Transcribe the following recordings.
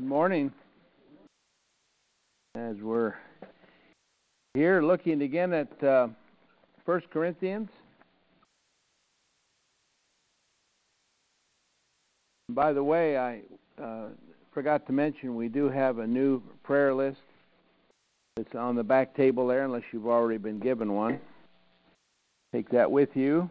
Good morning. As we're here looking again at uh, 1 Corinthians. By the way, I uh, forgot to mention we do have a new prayer list. It's on the back table there, unless you've already been given one. Take that with you.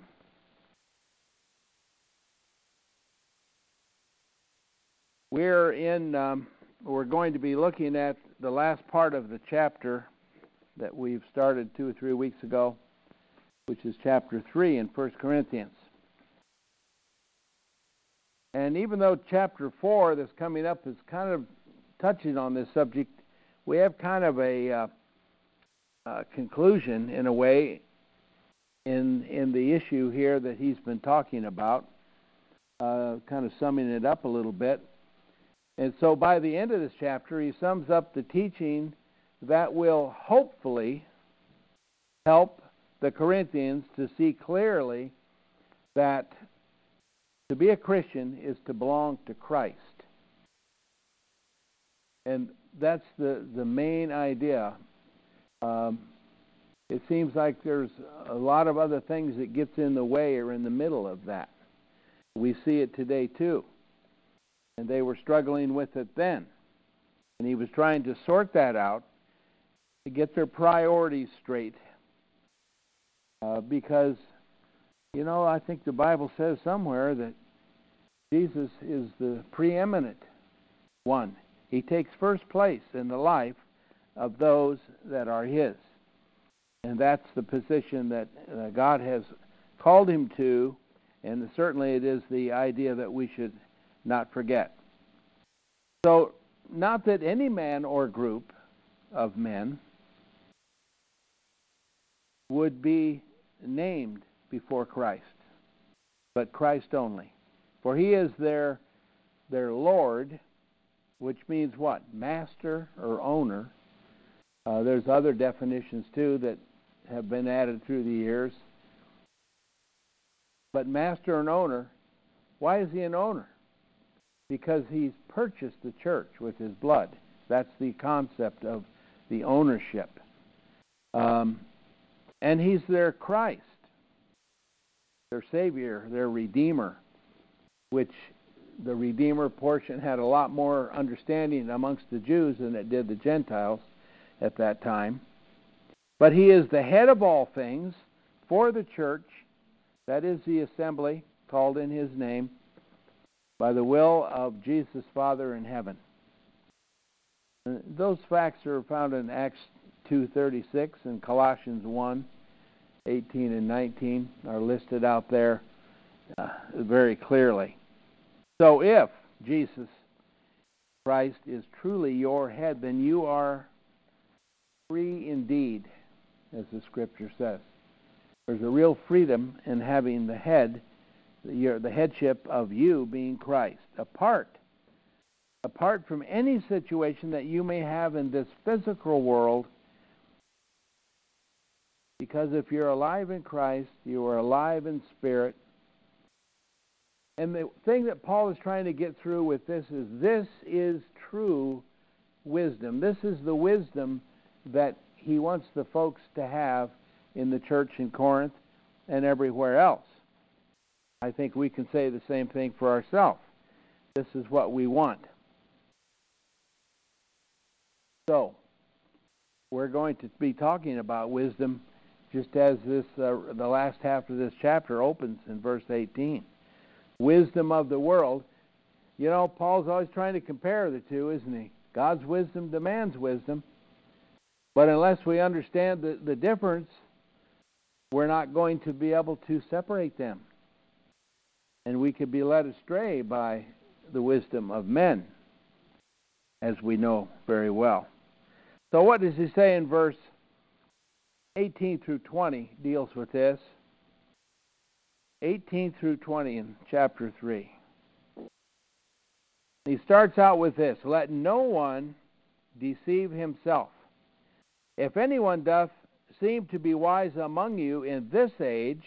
We're in. Um, we're going to be looking at the last part of the chapter that we've started two or three weeks ago, which is chapter three in First Corinthians. And even though chapter four that's coming up is kind of touching on this subject, we have kind of a uh, uh, conclusion in a way in in the issue here that he's been talking about, uh, kind of summing it up a little bit. And so by the end of this chapter, he sums up the teaching that will hopefully help the Corinthians to see clearly that to be a Christian is to belong to Christ. And that's the, the main idea. Um, it seems like there's a lot of other things that gets in the way or in the middle of that. We see it today too and they were struggling with it then. And he was trying to sort that out to get their priorities straight. Uh, because, you know, I think the Bible says somewhere that Jesus is the preeminent one. He takes first place in the life of those that are His. And that's the position that uh, God has called him to, and certainly it is the idea that we should not forget. So, not that any man or group of men would be named before Christ, but Christ only. For he is their their Lord, which means what? Master or owner. Uh, there's other definitions too that have been added through the years. But master and owner, why is he an owner? Because he's purchased the church with his blood. That's the concept of the ownership. Um, and he's their Christ, their Savior, their Redeemer, which the Redeemer portion had a lot more understanding amongst the Jews than it did the Gentiles at that time. But he is the head of all things for the church, that is the assembly called in his name by the will of Jesus Father in heaven. Those facts are found in Acts 2:36 and Colossians 1:18 and 19 are listed out there uh, very clearly. So if Jesus Christ is truly your head, then you are free indeed, as the scripture says. There's a real freedom in having the head your, the headship of you being Christ, apart apart from any situation that you may have in this physical world. Because if you're alive in Christ, you are alive in spirit. And the thing that Paul is trying to get through with this is this is true wisdom. This is the wisdom that he wants the folks to have in the church in Corinth and everywhere else. I think we can say the same thing for ourselves. This is what we want. So, we're going to be talking about wisdom just as this uh, the last half of this chapter opens in verse 18. Wisdom of the world. You know, Paul's always trying to compare the two, isn't he? God's wisdom demands wisdom. But unless we understand the, the difference, we're not going to be able to separate them and we could be led astray by the wisdom of men, as we know very well. So, what does he say in verse 18 through 20 deals with this? 18 through 20 in chapter 3. He starts out with this Let no one deceive himself. If anyone doth seem to be wise among you in this age,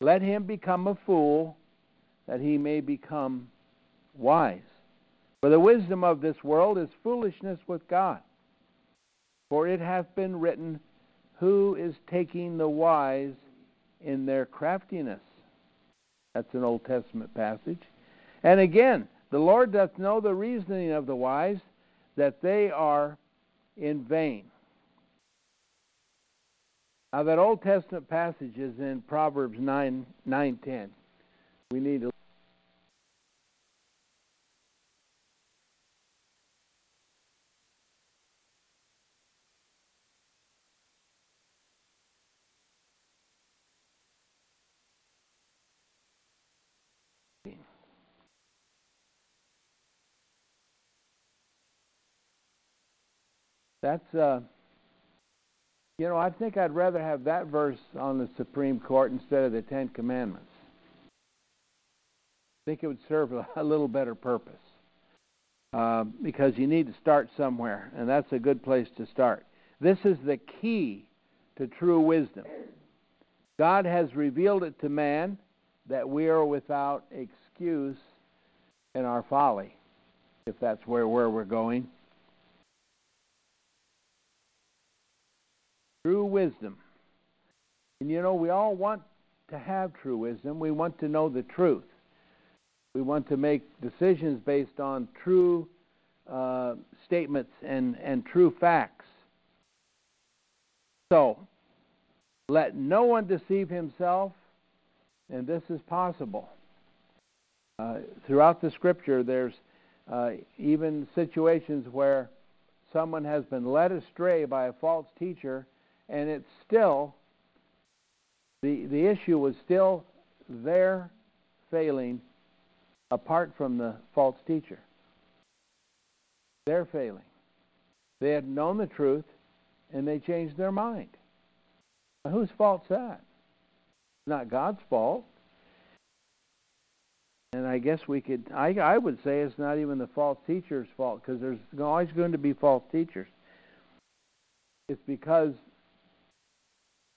let him become a fool that he may become wise. For the wisdom of this world is foolishness with God. For it hath been written, Who is taking the wise in their craftiness? That's an Old Testament passage. And again, the Lord doth know the reasoning of the wise, that they are in vain. Now that Old Testament passage is in Proverbs 9, 9 10. We need to That's uh you know, I think I'd rather have that verse on the Supreme Court instead of the Ten Commandments. I think it would serve a, little better purpose. Uh, because you need to start somewhere, and that's a good place to start. This is the key to true wisdom. God has revealed it to man that we are without excuse in our folly, if that's where, where we're going. True wisdom. And you know, we all want to have true wisdom. We want to know the truth. We want to make decisions based on true uh, statements and, and true facts. So, let no one deceive himself, and this is possible. Uh, throughout the scripture, there's uh, even situations where someone has been led astray by a false teacher and it's still the the issue was still their failing apart from the false teacher. They're failing. They had known the truth and they changed their mind. Now, whose fault's that? Not God's fault. And I guess we could, I, I would say it's not even the false teacher's fault because there's always going to be false teachers. It's because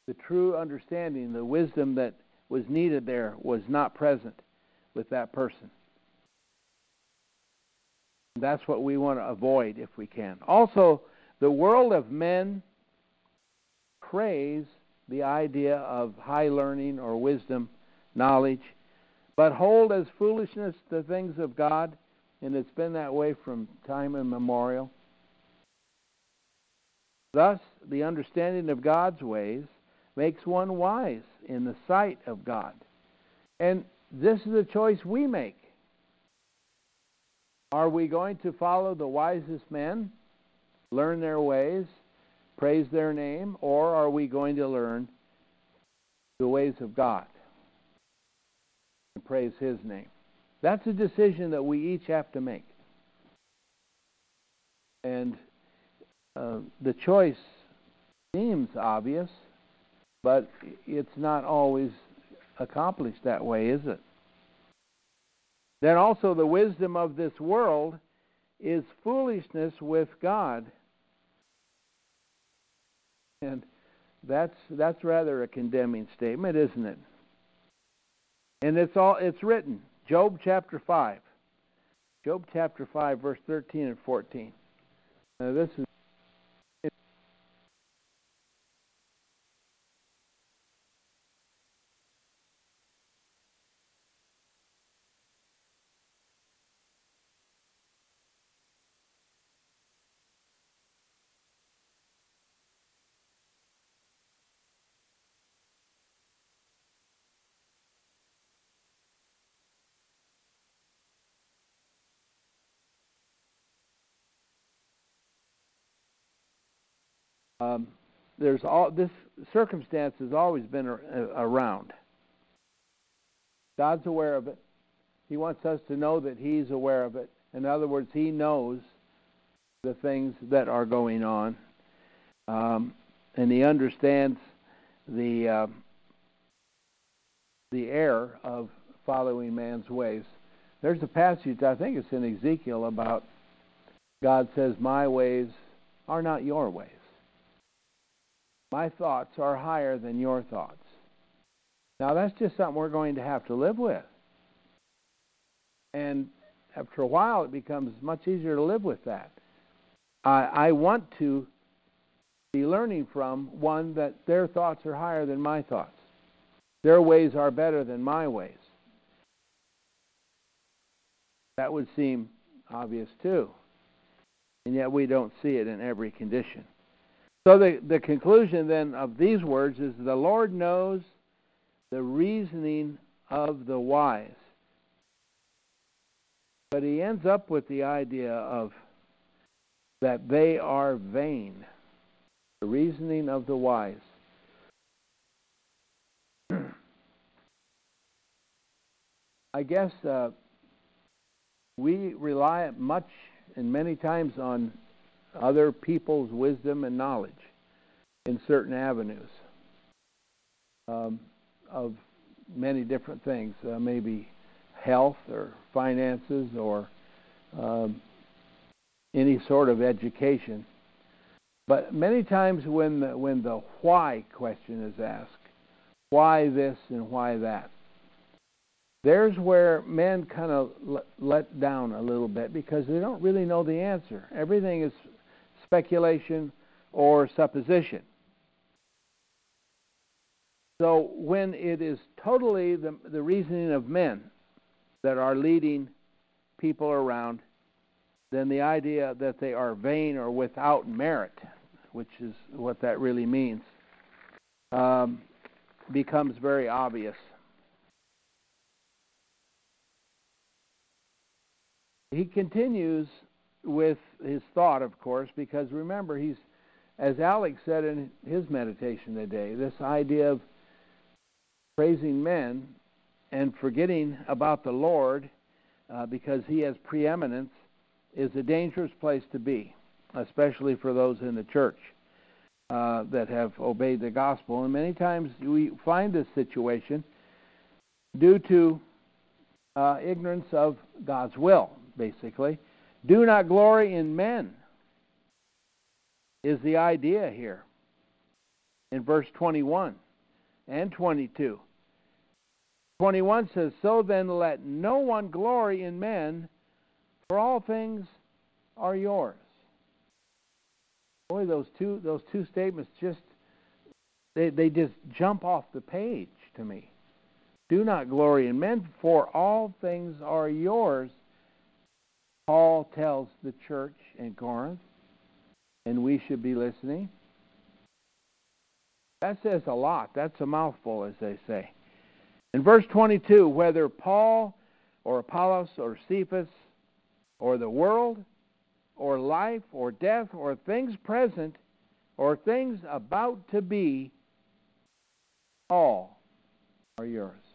the true understanding, the wisdom that was needed there was not present with that person. That's what we want to avoid if we can. Also, the world of men praise the idea of high learning or wisdom, knowledge, but hold as foolishness the things of God, and it's been that way from time immemorial. Thus, the understanding of God's ways makes one wise in the sight of God. And this is a choice we make. Are we going to follow the wisest men, learn their ways, praise their name, or are we going to learn the ways of God and praise His name? That's a decision that we each have to make. And uh, the choice seems obvious but it's not always accomplished that way, is it? Then also the wisdom of this world is foolishness with God. And that's that's rather a condemning statement, isn't it? And it's all it's written. Job chapter 5. Job chapter 5 verse 13 and 14. Now this is Um, there's all this circumstance has always been around. God's aware of it. He wants us to know that He's aware of it. In other words, He knows the things that are going on, um, and He understands the uh, the error of following man's ways. There's a passage I think it's in Ezekiel about God says, "My ways are not your ways." My thoughts are higher than your thoughts. Now, that's just something we're going to have to live with. And after a while, it becomes much easier to live with that. I, I want to be learning from one that their thoughts are higher than my thoughts, their ways are better than my ways. That would seem obvious too. And yet we don't see it in every condition. So the, the conclusion then of these words is the Lord knows the reasoning of the wise. But he ends up with the idea of that they are vain. The reasoning of the wise. I guess uh, we rely much and many times on other people's wisdom and knowledge in certain avenues um, of many different things, uh, maybe health or finances or um, any sort of education. But many times when the, when the why question is asked, why this and why that, there's where men kind of let down a little bit because they don't really know the answer. Everything is speculation or supposition. So when it is totally the, the reasoning of men that are leading people around, then the idea that they are vain or without merit, which is what that really means, um, becomes very obvious. He continues with his thought, of course, because remember, he's, as Alex said in his meditation today, this idea of praising men and forgetting about the Lord uh, because he has preeminence is a dangerous place to be, especially for those in the church uh, that have obeyed the gospel. And many times we find this situation due to uh, ignorance of God's will, basically. Do not glory in men, is the idea here in verse 21 and 22. 21 says, So then let no one glory in men, for all things are yours. Boy, those two those two statements just they, they just jump off the page to me. Do not glory in men, for all things are yours. Paul tells the church in Corinth, and we should be listening. That says a lot. That's a mouthful, as they say. In verse 22, whether Paul or Apollos or Cephas or the world or life or death or things present or things about to be, all are yours.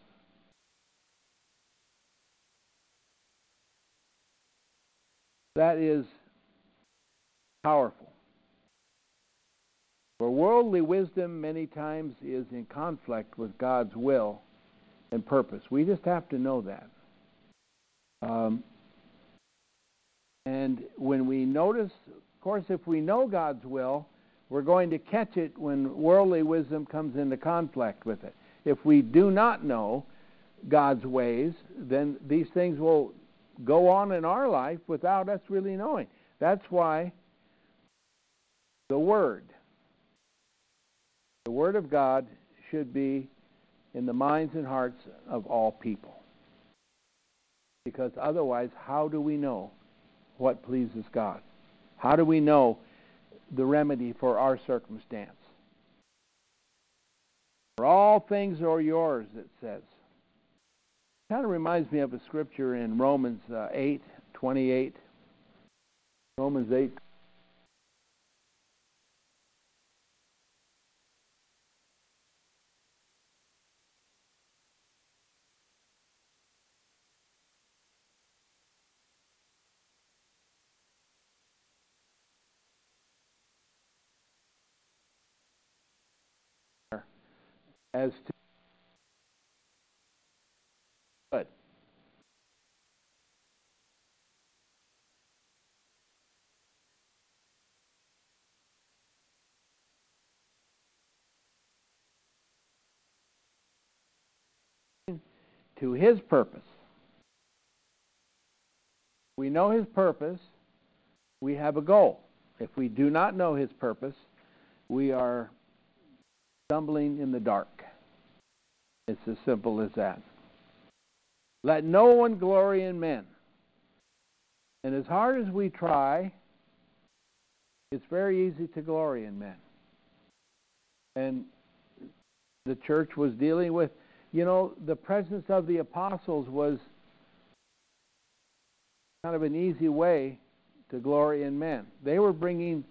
That is powerful. For worldly wisdom many times is in conflict with God's will and purpose. We just have to know that. Um, and when we notice, of course, if we know God's will, we're going to catch it when worldly wisdom comes into conflict with it. If we do not know God's ways, then these things will go on in our life without us really knowing. That's why the Word, the Word of God, should be in the minds and hearts of all people. Because otherwise, how do we know what pleases God? How do we know the remedy for our circumstance? For all things are yours, it says. Kind of reminds me of a scripture in Romans uh, 8 28. Romans 8 as to good. To his purpose. we know his purpose, we have a goal. If we do not know his purpose, we are stumbling in the dark. It's as simple as that. Let no one glory in men. And as hard as we try, it's very easy to glory in men. And the church was dealing with, you know, the presence of the apostles was kind of an easy way to glory in men. They were bringing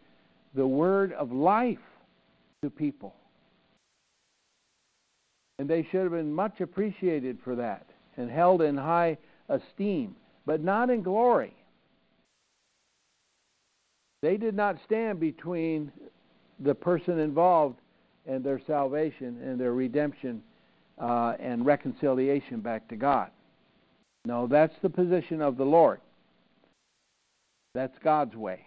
the word of life to people. And they should have been much appreciated for that and held in high esteem, but not in glory. They did not stand between the person involved and their salvation and their redemption uh, and reconciliation back to God. No, that's the position of the Lord. That's God's way.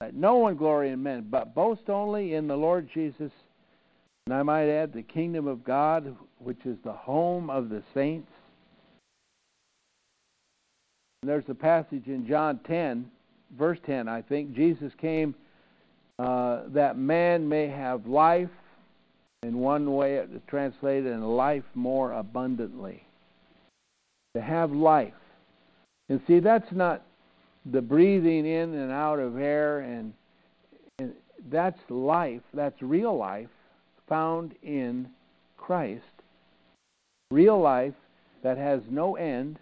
Let no one glory in men, but boast only in the Lord Jesus. And I might add, the kingdom of God, which is the home of the saints. And there's a passage in John 10, verse 10, I think. Jesus came uh, that man may have life, in one way it is translated, in life more abundantly. To have life. And see, that's not the breathing in and out of air and, and that's life that's real life found in christ real life that has no end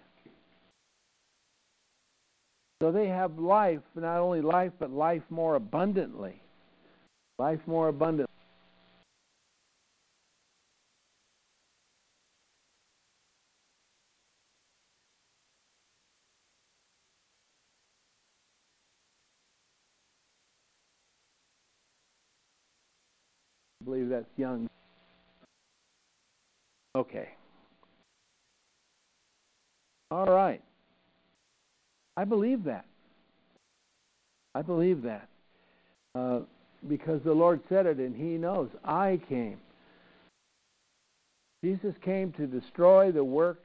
so they have life not only life but life more abundantly life more abundantly I believe young. Okay. All right. I believe that. I believe that. Uh, because the Lord said it and He knows. I came. Jesus came to destroy the work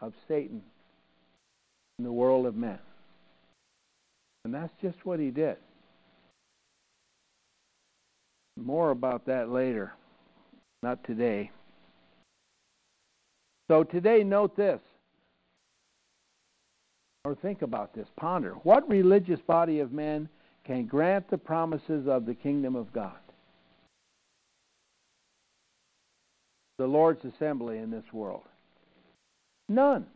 of Satan in the world of men. And that's just what He did. More about that later, not today. So today, note this, or think about this, ponder. What religious body of men can grant the promises of the kingdom of God? The Lord's assembly in this world. None.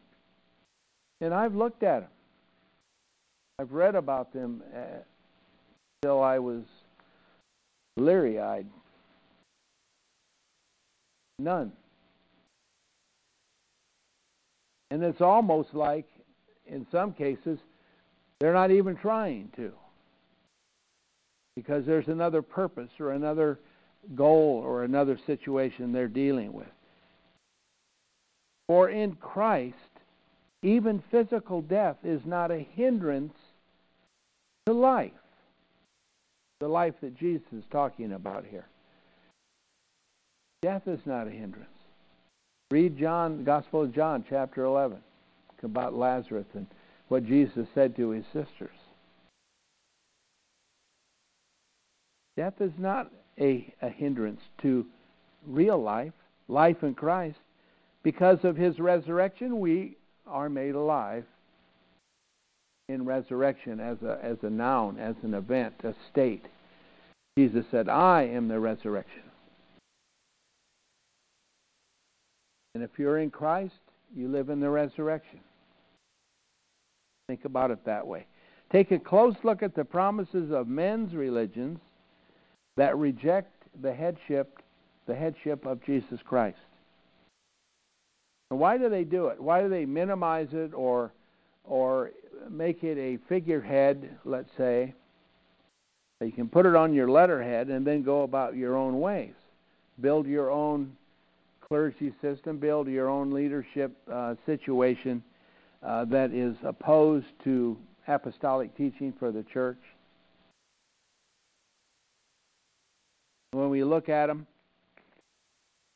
And I've looked at them. I've read about them uh, I was leery eyed. None. And it's almost like, in some cases, they're not even trying to. Because there's another purpose or another goal or another situation they're dealing with. For in Christ, even physical death is not a hindrance to life the life that Jesus is talking about here. Death is not a hindrance. Read John, Gospel of John, chapter 11, about Lazarus and what Jesus said to his sisters. Death is not a, a hindrance to real life, life in Christ. Because of his resurrection, we are made alive in resurrection as a, as a noun, as an event, a state. Jesus said, I am the resurrection. And if you're in Christ, you live in the resurrection. Think about it that way. Take a close look at the promises of men's religions that reject the headship, the headship of Jesus Christ. Why do they do it? Why do they minimize it or or make it a figurehead, let's say. You can put it on your letterhead and then go about your own ways. Build your own clergy system, build your own leadership uh, situation uh, that is opposed to apostolic teaching for the church. When we look at them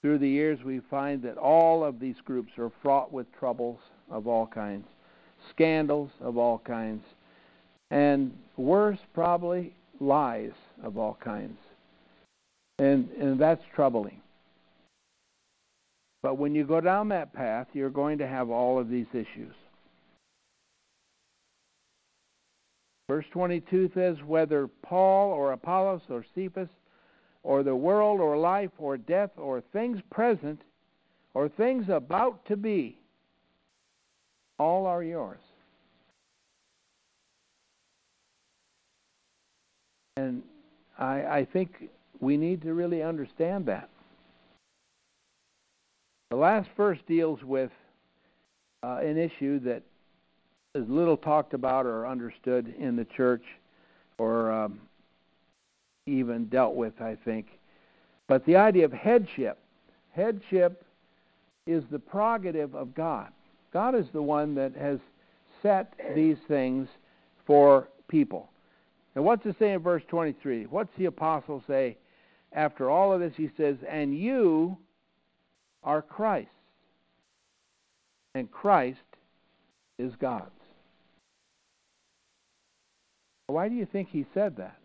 through the years, we find that all of these groups are fraught with troubles of all kinds. Scandals of all kinds, and worse, probably lies of all kinds. And, and that's troubling. But when you go down that path, you're going to have all of these issues. Verse 22 says, Whether Paul or Apollos or Cephas or the world or life or death or things present or things about to be, all are yours. And I, I think we need to really understand that. The last verse deals with uh, an issue that is little talked about or understood in the church or um, even dealt with, I think. But the idea of headship headship is the prerogative of God. God is the one that has set these things for people. And what's it say in verse 23? What's the apostle say after all of this? He says, And you are Christ, and Christ is God's. Why do you think he said that?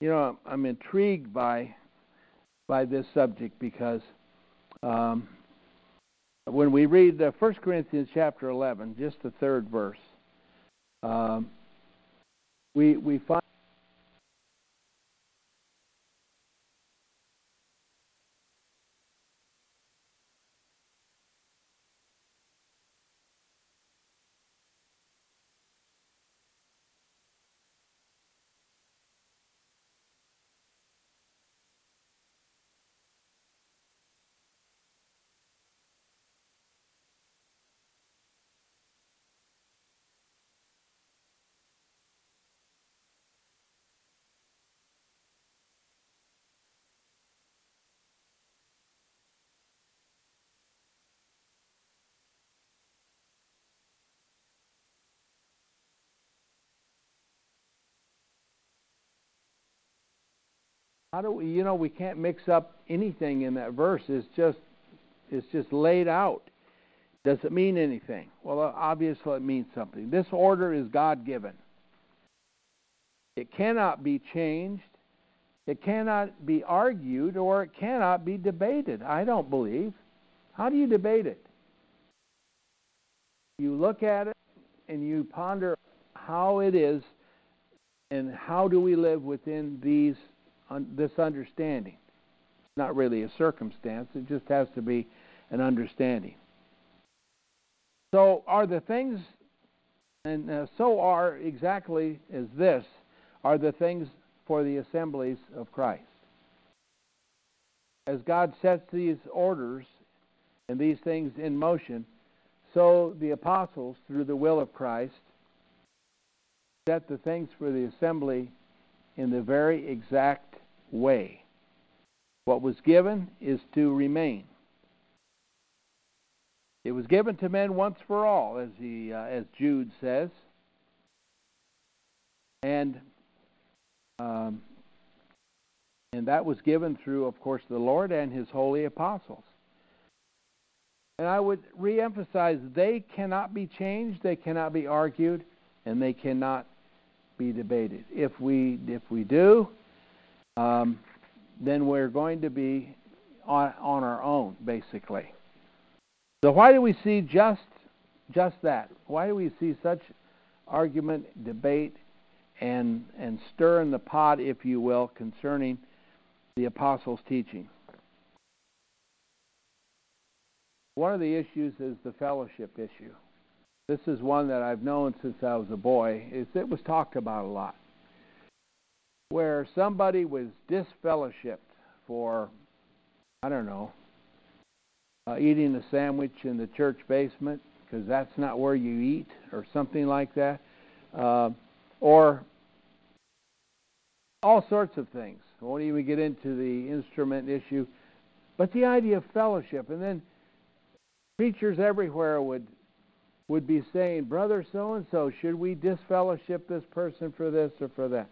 You know, I'm intrigued by by this subject because um, when we read uh, 1 Corinthians chapter 11, just the third verse, um, we we find how do we you know we can't mix up anything in that verse. It's just it's just laid out. Does it mean anything? Well uh, obviously it means something. This order is god given it cannot be changed. It cannot be argued or it cannot be debated i don't believe. How do you debate it? You look at it and you ponder how it is and how do we live within these this understanding. It's not really a circumstance, it just has to be an understanding. So, are the things, and uh, so are exactly as this, are the things for the assemblies of Christ. As God sets these orders and these things in motion, so the apostles, through the will of Christ, set the things for the assembly in the very exact way. What was given is to remain. It was given to men once for all, as he, uh, as Jude says, and um, and that was given through, of course, the Lord and His holy apostles. And I would reemphasize they cannot be changed, they cannot be argued, and they cannot be debated. If we if we do, um, then we're going to be on, on our own, basically. So why do we see just just that? Why do we see such argument, debate, and and stir in the pot, if you will, concerning the apostles' teaching? One of the issues is the fellowship issue. This is one that I've known since I was a boy. It was talked about a lot where somebody was disfellowshipped for, I don't know, uh, eating a sandwich in the church basement because that's not where you eat or something like that, uh, or all sorts of things. I won't even get into the instrument issue, but the idea of fellowship, and then preachers everywhere would would be saying, "Brother so and so, should we disfellowship this person for this or for that?"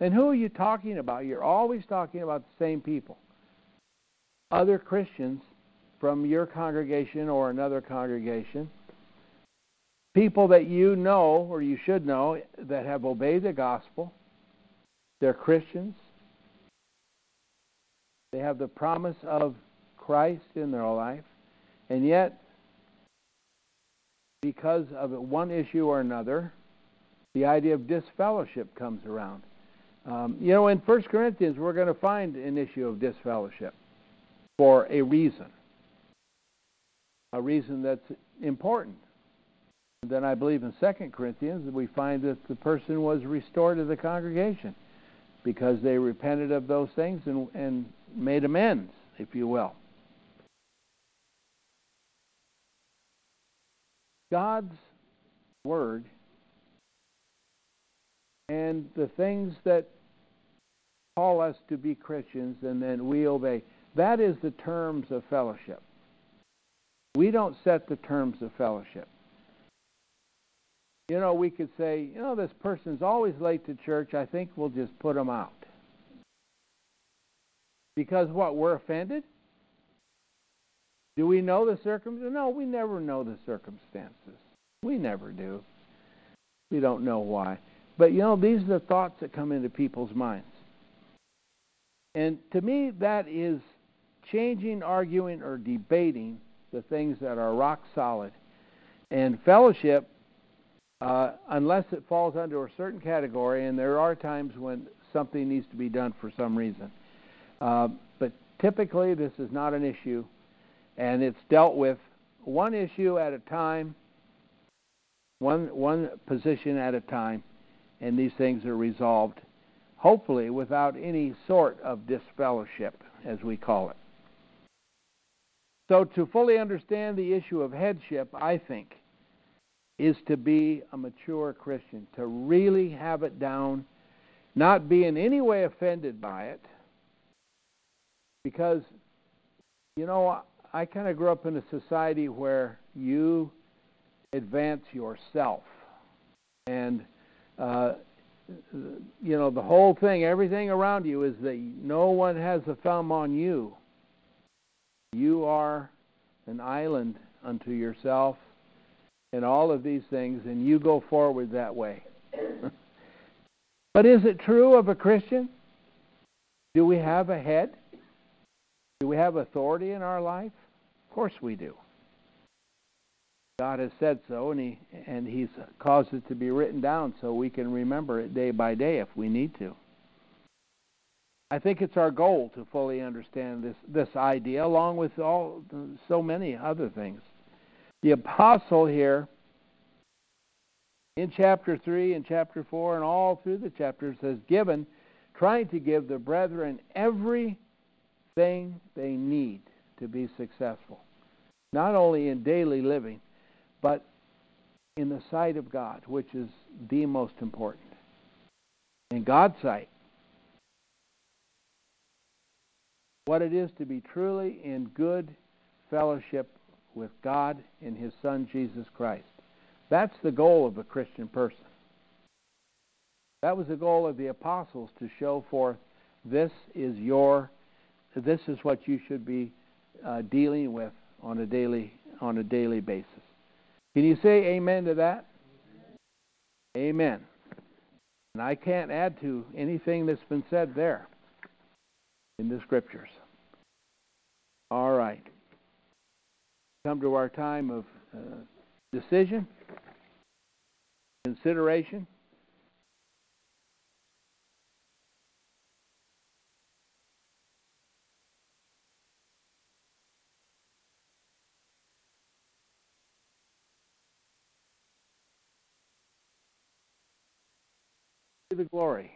And who are you talking about? You're always talking about the same people. Other Christians from your congregation or another congregation, people that you know or you should know that have obeyed the gospel, they're Christians, they have the promise of Christ in their life, and yet, because of one issue or another, the idea of disfellowship comes around. Um, you know, in 1 Corinthians, we're going to find an issue of disfellowship for a reason, a reason that's important. And then I believe in 2 Corinthians, we find that the person was restored to the congregation because they repented of those things and, and made amends, if you will. God's Word and the things that call us to be Christians and then we obey. That is the terms of fellowship. We don't set the terms of fellowship. You know, we could say, you know, this person's always late to church. I think we'll just put them out. Because what? We're offended? Do we know the circumstances? No, we never know the circumstances. We never do. We don't know why. But you know, these are the thoughts that come into people's minds. And to me, that is changing, arguing, or debating the things that are rock solid. And fellowship, uh, unless it falls under a certain category, and there are times when something needs to be done for some reason. Uh, but typically, this is not an issue, and it's dealt with one issue at a time, one one position at a time, and these things are resolved, hopefully, without any sort of disfellowship, as we call it. So, to fully understand the issue of headship, I think, is to be a mature Christian, to really have it down, not be in any way offended by it, because, you know, I kind of grew up in a society where you advance yourself. And uh, you know, the whole thing, everything around you is that no one has a thumb on you. You are an island unto yourself and all of these things, and you go forward that way. but is it true of a Christian? Do we have a head? Do we have authority in our life? Of course we do. God has said so, and he and He's caused it to be written down so we can remember it day by day if we need to. I think it's our goal to fully understand this this idea, along with all so many other things. The apostle here, in chapter three and chapter four and all through the chapters, has given, trying to give the brethren everything they need to be successful, not only in daily living but in the sight of God, which is the most important. In God's sight, what it is to be truly in good fellowship with God and His Son Jesus Christ. That's the goal of a Christian person. That was the goal of the apostles to show forth this is your, this is what you should be uh, dealing with on a daily on a daily basis. Can you say amen to that? Amen. And I can't add to anything that's been said there in the scriptures. All right. Come to our time of uh, decision, consideration. The glory.